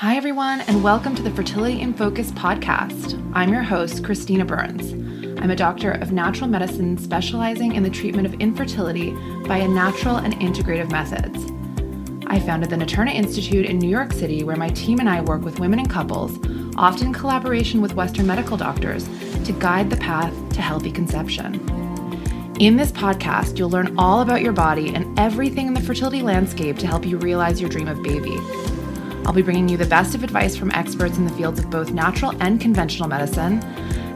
Hi, everyone, and welcome to the Fertility in Focus podcast. I'm your host, Christina Burns. I'm a doctor of natural medicine specializing in the treatment of infertility via natural and integrative methods. I founded the Naturna Institute in New York City, where my team and I work with women and couples, often in collaboration with Western medical doctors, to guide the path to healthy conception. In this podcast, you'll learn all about your body and everything in the fertility landscape to help you realize your dream of baby. I'll be bringing you the best of advice from experts in the fields of both natural and conventional medicine,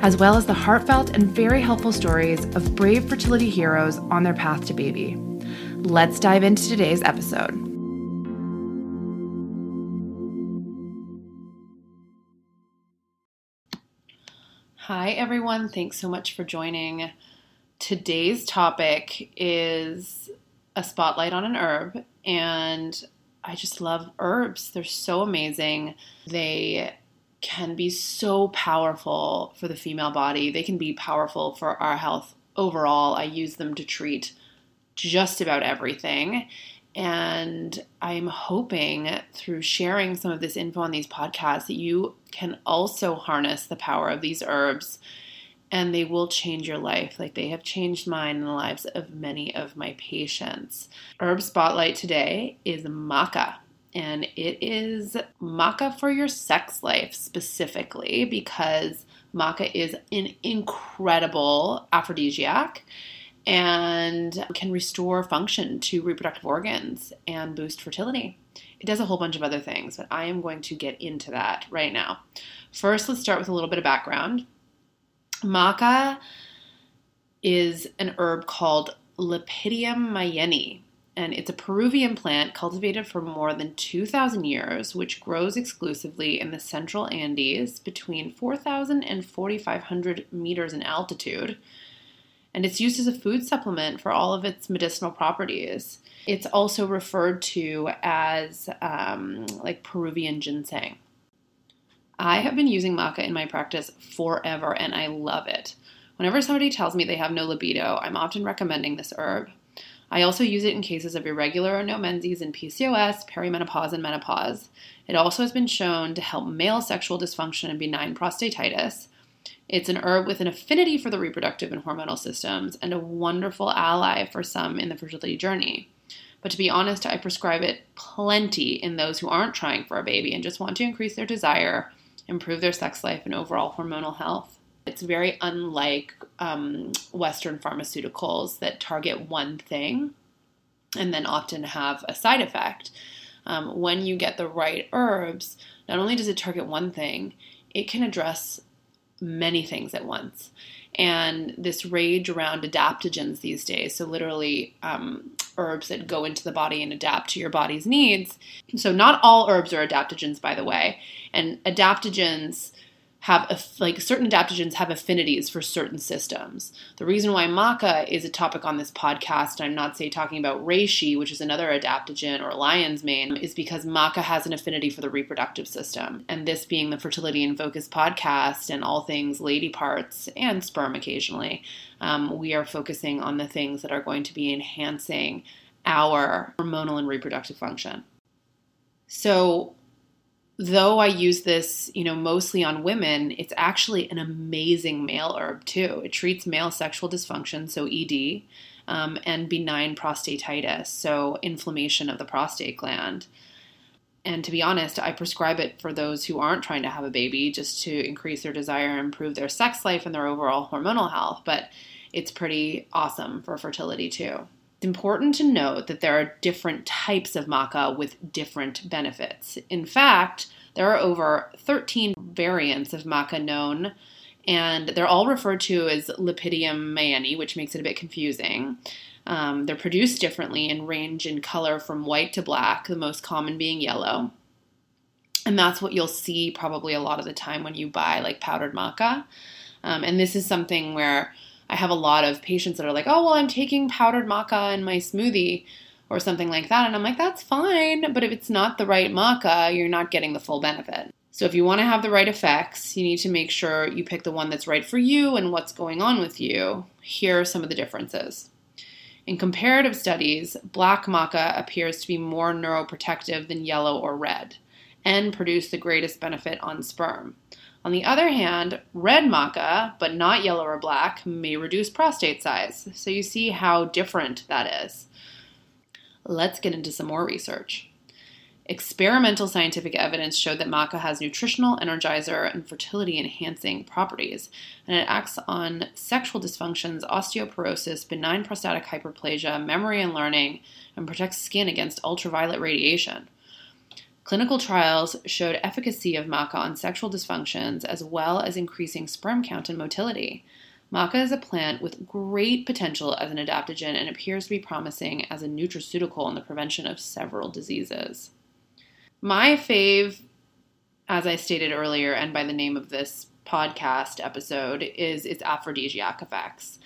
as well as the heartfelt and very helpful stories of brave fertility heroes on their path to baby. Let's dive into today's episode. Hi, everyone. Thanks so much for joining. Today's topic is a spotlight on an herb, and I just love herbs. They're so amazing. They can be so powerful for the female body. They can be powerful for our health overall. I use them to treat just about everything. And I'm hoping through sharing some of this info on these podcasts that you can also harness the power of these herbs and they will change your life like they have changed mine and the lives of many of my patients. Herb Spotlight today is maca. And it is maca for your sex life specifically because maca is an incredible aphrodisiac and can restore function to reproductive organs and boost fertility. It does a whole bunch of other things, but I am going to get into that right now. First, let's start with a little bit of background. Maca is an herb called Lepidium meyenii, and it's a Peruvian plant cultivated for more than 2,000 years, which grows exclusively in the central Andes between 4,000 and 4,500 meters in altitude. And it's used as a food supplement for all of its medicinal properties. It's also referred to as um, like Peruvian ginseng. I have been using maca in my practice forever and I love it. Whenever somebody tells me they have no libido, I'm often recommending this herb. I also use it in cases of irregular or no menses in PCOS, perimenopause, and menopause. It also has been shown to help male sexual dysfunction and benign prostatitis. It's an herb with an affinity for the reproductive and hormonal systems and a wonderful ally for some in the fertility journey. But to be honest, I prescribe it plenty in those who aren't trying for a baby and just want to increase their desire improve their sex life and overall hormonal health. It's very unlike um, Western pharmaceuticals that target one thing and then often have a side effect. Um, when you get the right herbs, not only does it target one thing, it can address many things at once. And this rage around adaptogens these days, so literally um, herbs that go into the body and adapt to your body's needs. So, not all herbs are adaptogens, by the way. And adaptogens have like certain adaptogens have affinities for certain systems. The reason why maca is a topic on this podcast, and I'm not say talking about reishi, which is another adaptogen, or lion's mane, is because maca has an affinity for the reproductive system. And this being the Fertility in Focus podcast and all things lady parts and sperm occasionally, um, we are focusing on the things that are going to be enhancing our hormonal and reproductive function. So though I use this, you know, mostly on women, it's actually an amazing male herb too. It treats male sexual dysfunction, so ED, um, and benign prostatitis, so inflammation of the prostate gland. And to be honest, I prescribe it for those who aren't trying to have a baby just to increase their desire and improve their sex life and their overall hormonal health. But it's pretty awesome for fertility too. It's important to note that there are different types of maca with different benefits. In fact, there are over 13 variants of maca known, and they're all referred to as Lepidium meyenii, which makes it a bit confusing. Um, they're produced differently and range in color from white to black, the most common being yellow. And that's what you'll see probably a lot of the time when you buy like powdered maca. Um, and this is something where I have a lot of patients that are like, oh, well, I'm taking powdered maca in my smoothie or something like that. And I'm like, that's fine. But if it's not the right maca, you're not getting the full benefit. So if you want to have the right effects, you need to make sure you pick the one that's right for you and what's going on with you. Here are some of the differences. In comparative studies, black maca appears to be more neuroprotective than yellow or red. and produce the greatest benefit on sperm. On the other hand, red maca, but not yellow or black, may reduce prostate size. So you see how different that is. Let's get into some more research. Experimental scientific evidence showed that maca has nutritional, energizer, and fertility enhancing properties, and it acts on sexual dysfunctions, osteoporosis, benign prostatic hyperplasia, memory and learning, and protects skin against ultraviolet radiation. Clinical trials showed efficacy of maca on sexual dysfunctions as well as increasing sperm count and motility. Maca is a plant with great potential as an adaptogen and appears to be promising as a nutraceutical in the prevention of several diseases. My fave, as I stated earlier, and by the name of this podcast episode, is its aphrodisiac effects.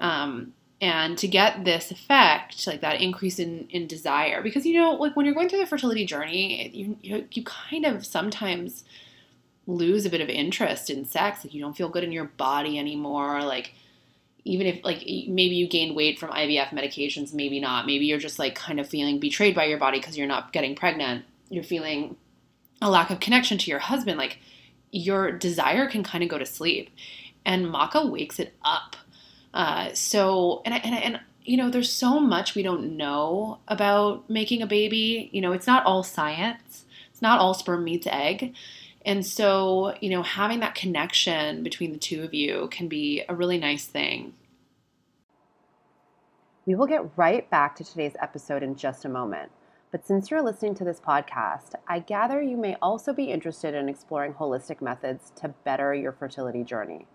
Um, and to get this effect like that increase in, in desire because you know like when you're going through the fertility journey you, you you kind of sometimes lose a bit of interest in sex. Like you don't feel good in your body anymore. Like even if like maybe you gained weight from IVF medications maybe not. Maybe you're just like kind of feeling betrayed by your body because you're not getting pregnant. You're feeling a lack of connection to your husband. Like your desire can kind of go to sleep. And maca wakes it up uh, so, and, and, and, you know, there's so much we don't know about making a baby. You know, it's not all science, it's not all sperm meets egg. And so, you know, having that connection between the two of you can be a really nice thing. We will get right back to today's episode in just a moment. But since you're listening to this podcast, I gather you may also be interested in exploring holistic methods to better your fertility journey.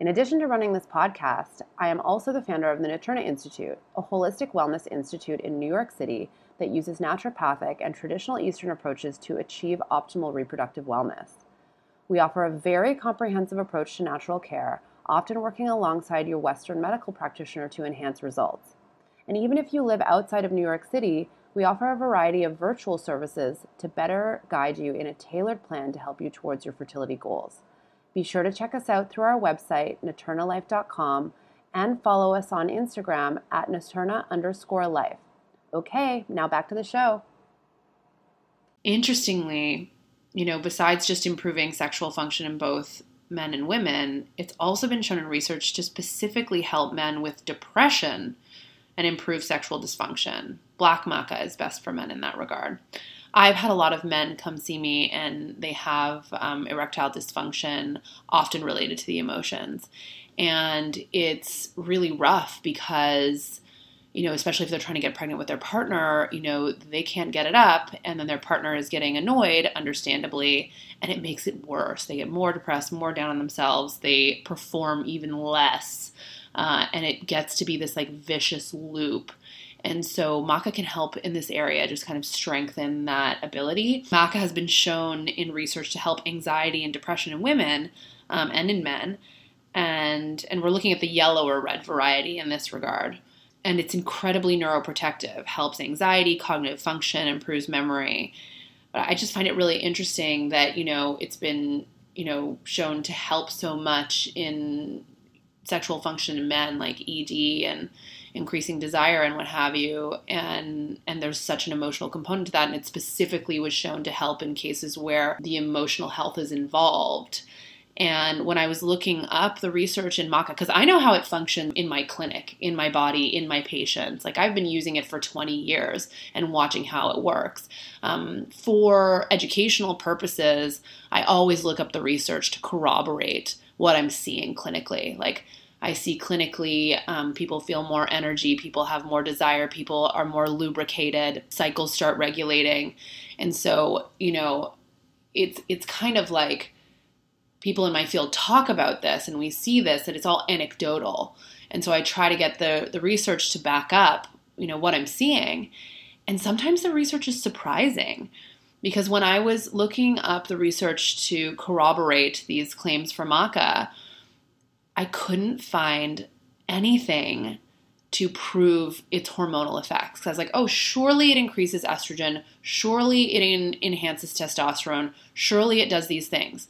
In addition to running this podcast, I am also the founder of the Naturna Institute, a holistic wellness institute in New York City that uses naturopathic and traditional Eastern approaches to achieve optimal reproductive wellness. We offer a very comprehensive approach to natural care, often working alongside your Western medical practitioner to enhance results. And even if you live outside of New York City, we offer a variety of virtual services to better guide you in a tailored plan to help you towards your fertility goals. Be sure to check us out through our website, naturnalife.com, and follow us on Instagram at naturna underscore life. Okay, now back to the show. Interestingly, you know, besides just improving sexual function in both men and women, it's also been shown in research to specifically help men with depression and improve sexual dysfunction. Black maca is best for men in that regard. I've had a lot of men come see me and they have um, erectile dysfunction, often related to the emotions. And it's really rough because, you know, especially if they're trying to get pregnant with their partner, you know, they can't get it up and then their partner is getting annoyed, understandably, and it makes it worse. They get more depressed, more down on themselves, they perform even less. Uh, and it gets to be this like vicious loop and so maca can help in this area, just kind of strengthen that ability. Maca has been shown in research to help anxiety and depression in women um, and in men. And, and we're looking at the yellow or red variety in this regard. And it's incredibly neuroprotective, helps anxiety, cognitive function, improves memory. But I just find it really interesting that, you know, it's been, you know, shown to help so much in sexual function in men like ED and increasing desire and what have you and and there's such an emotional component to that and it specifically was shown to help in cases where the emotional health is involved and when I was looking up the research in maca, because I know how it functions in my clinic, in my body, in my patients, like I've been using it for 20 years and watching how it works. Um, for educational purposes, I always look up the research to corroborate what I'm seeing clinically. Like, I see clinically um, people feel more energy, people have more desire, people are more lubricated, cycles start regulating. And so, you know, it's it's kind of like people in my field talk about this and we see this that it's all anecdotal. And so I try to get the the research to back up, you know, what I'm seeing. And sometimes the research is surprising because when I was looking up the research to corroborate these claims for maca, I couldn't find anything to prove its hormonal effects. I was like, oh, surely it increases estrogen. Surely it in- enhances testosterone. Surely it does these things.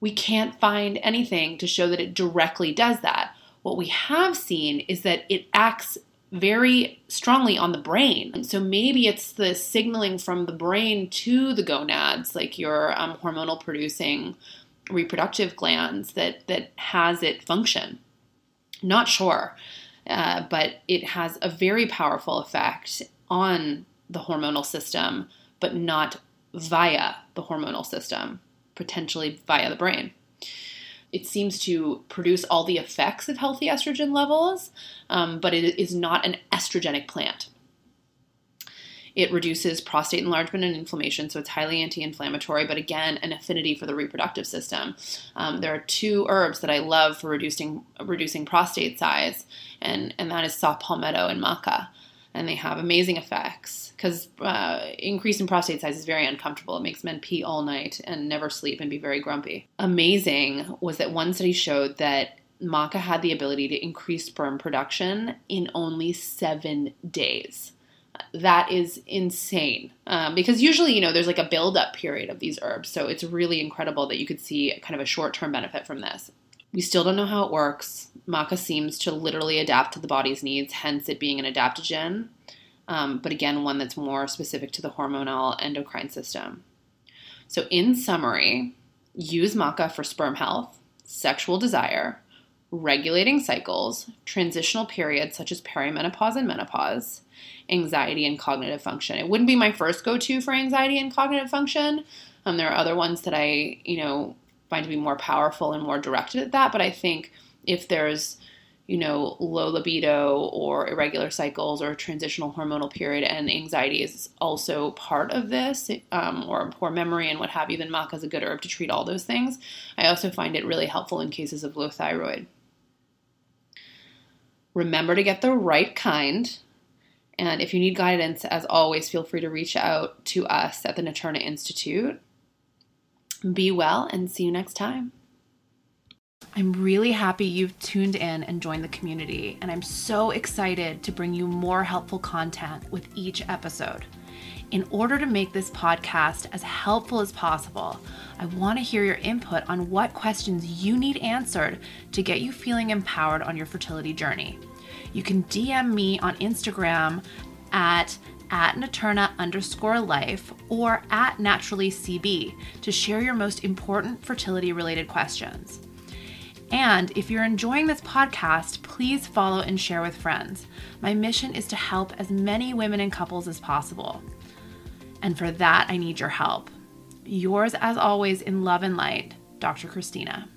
We can't find anything to show that it directly does that. What we have seen is that it acts very strongly on the brain. And so maybe it's the signaling from the brain to the gonads, like your um, hormonal producing reproductive glands, that, that has it function. Not sure, uh, but it has a very powerful effect on the hormonal system, but not via the hormonal system, potentially via the brain it seems to produce all the effects of healthy estrogen levels, um, but it is not an estrogenic plant. It reduces prostate enlargement and inflammation, so it's highly anti inflammatory, but again, an affinity for the reproductive system. Um, there are two herbs that I love for reducing, reducing prostate size, and, and that is saw palmetto and maca and they have amazing effects because uh, increase in prostate size is very uncomfortable. It makes men pee all night and never sleep and be very grumpy. Amazing was that one study showed that maca had the ability to increase sperm production in only seven days. That is insane um, because usually, you know, there's like a build up period of these herbs. So it's really incredible that you could see kind of a short term benefit from this. We still don't know how it works. Maca seems to literally adapt to the body's needs, hence it being an adaptogen, um, but again, one that's more specific to the hormonal endocrine system. So, in summary, use maca for sperm health, sexual desire, regulating cycles, transitional periods such as perimenopause and menopause, anxiety and cognitive function. It wouldn't be my first go to for anxiety and cognitive function. Um, there are other ones that I, you know, find to be more powerful and more directed at that. But I think if there's you know, low libido or irregular cycles or transitional hormonal period, and anxiety is also part of this, um, or poor memory and what have you, then maca is a good herb to treat all those things. I also find it really helpful in cases of low thyroid. Remember to get the right kind. And if you need guidance, as always, feel free to reach out to us at the Naturna Institute. Be well and see you next time. I'm really happy you've tuned in and joined the community, and I'm so excited to bring you more helpful content with each episode. In order to make this podcast as helpful as possible, I want to hear your input on what questions you need answered to get you feeling empowered on your fertility journey. You can DM me on Instagram at at Naturna underscore life or at naturally CB to share your most important fertility related questions. And if you're enjoying this podcast, please follow and share with friends. My mission is to help as many women and couples as possible. And for that, I need your help. Yours, as always, in love and light, Dr. Christina.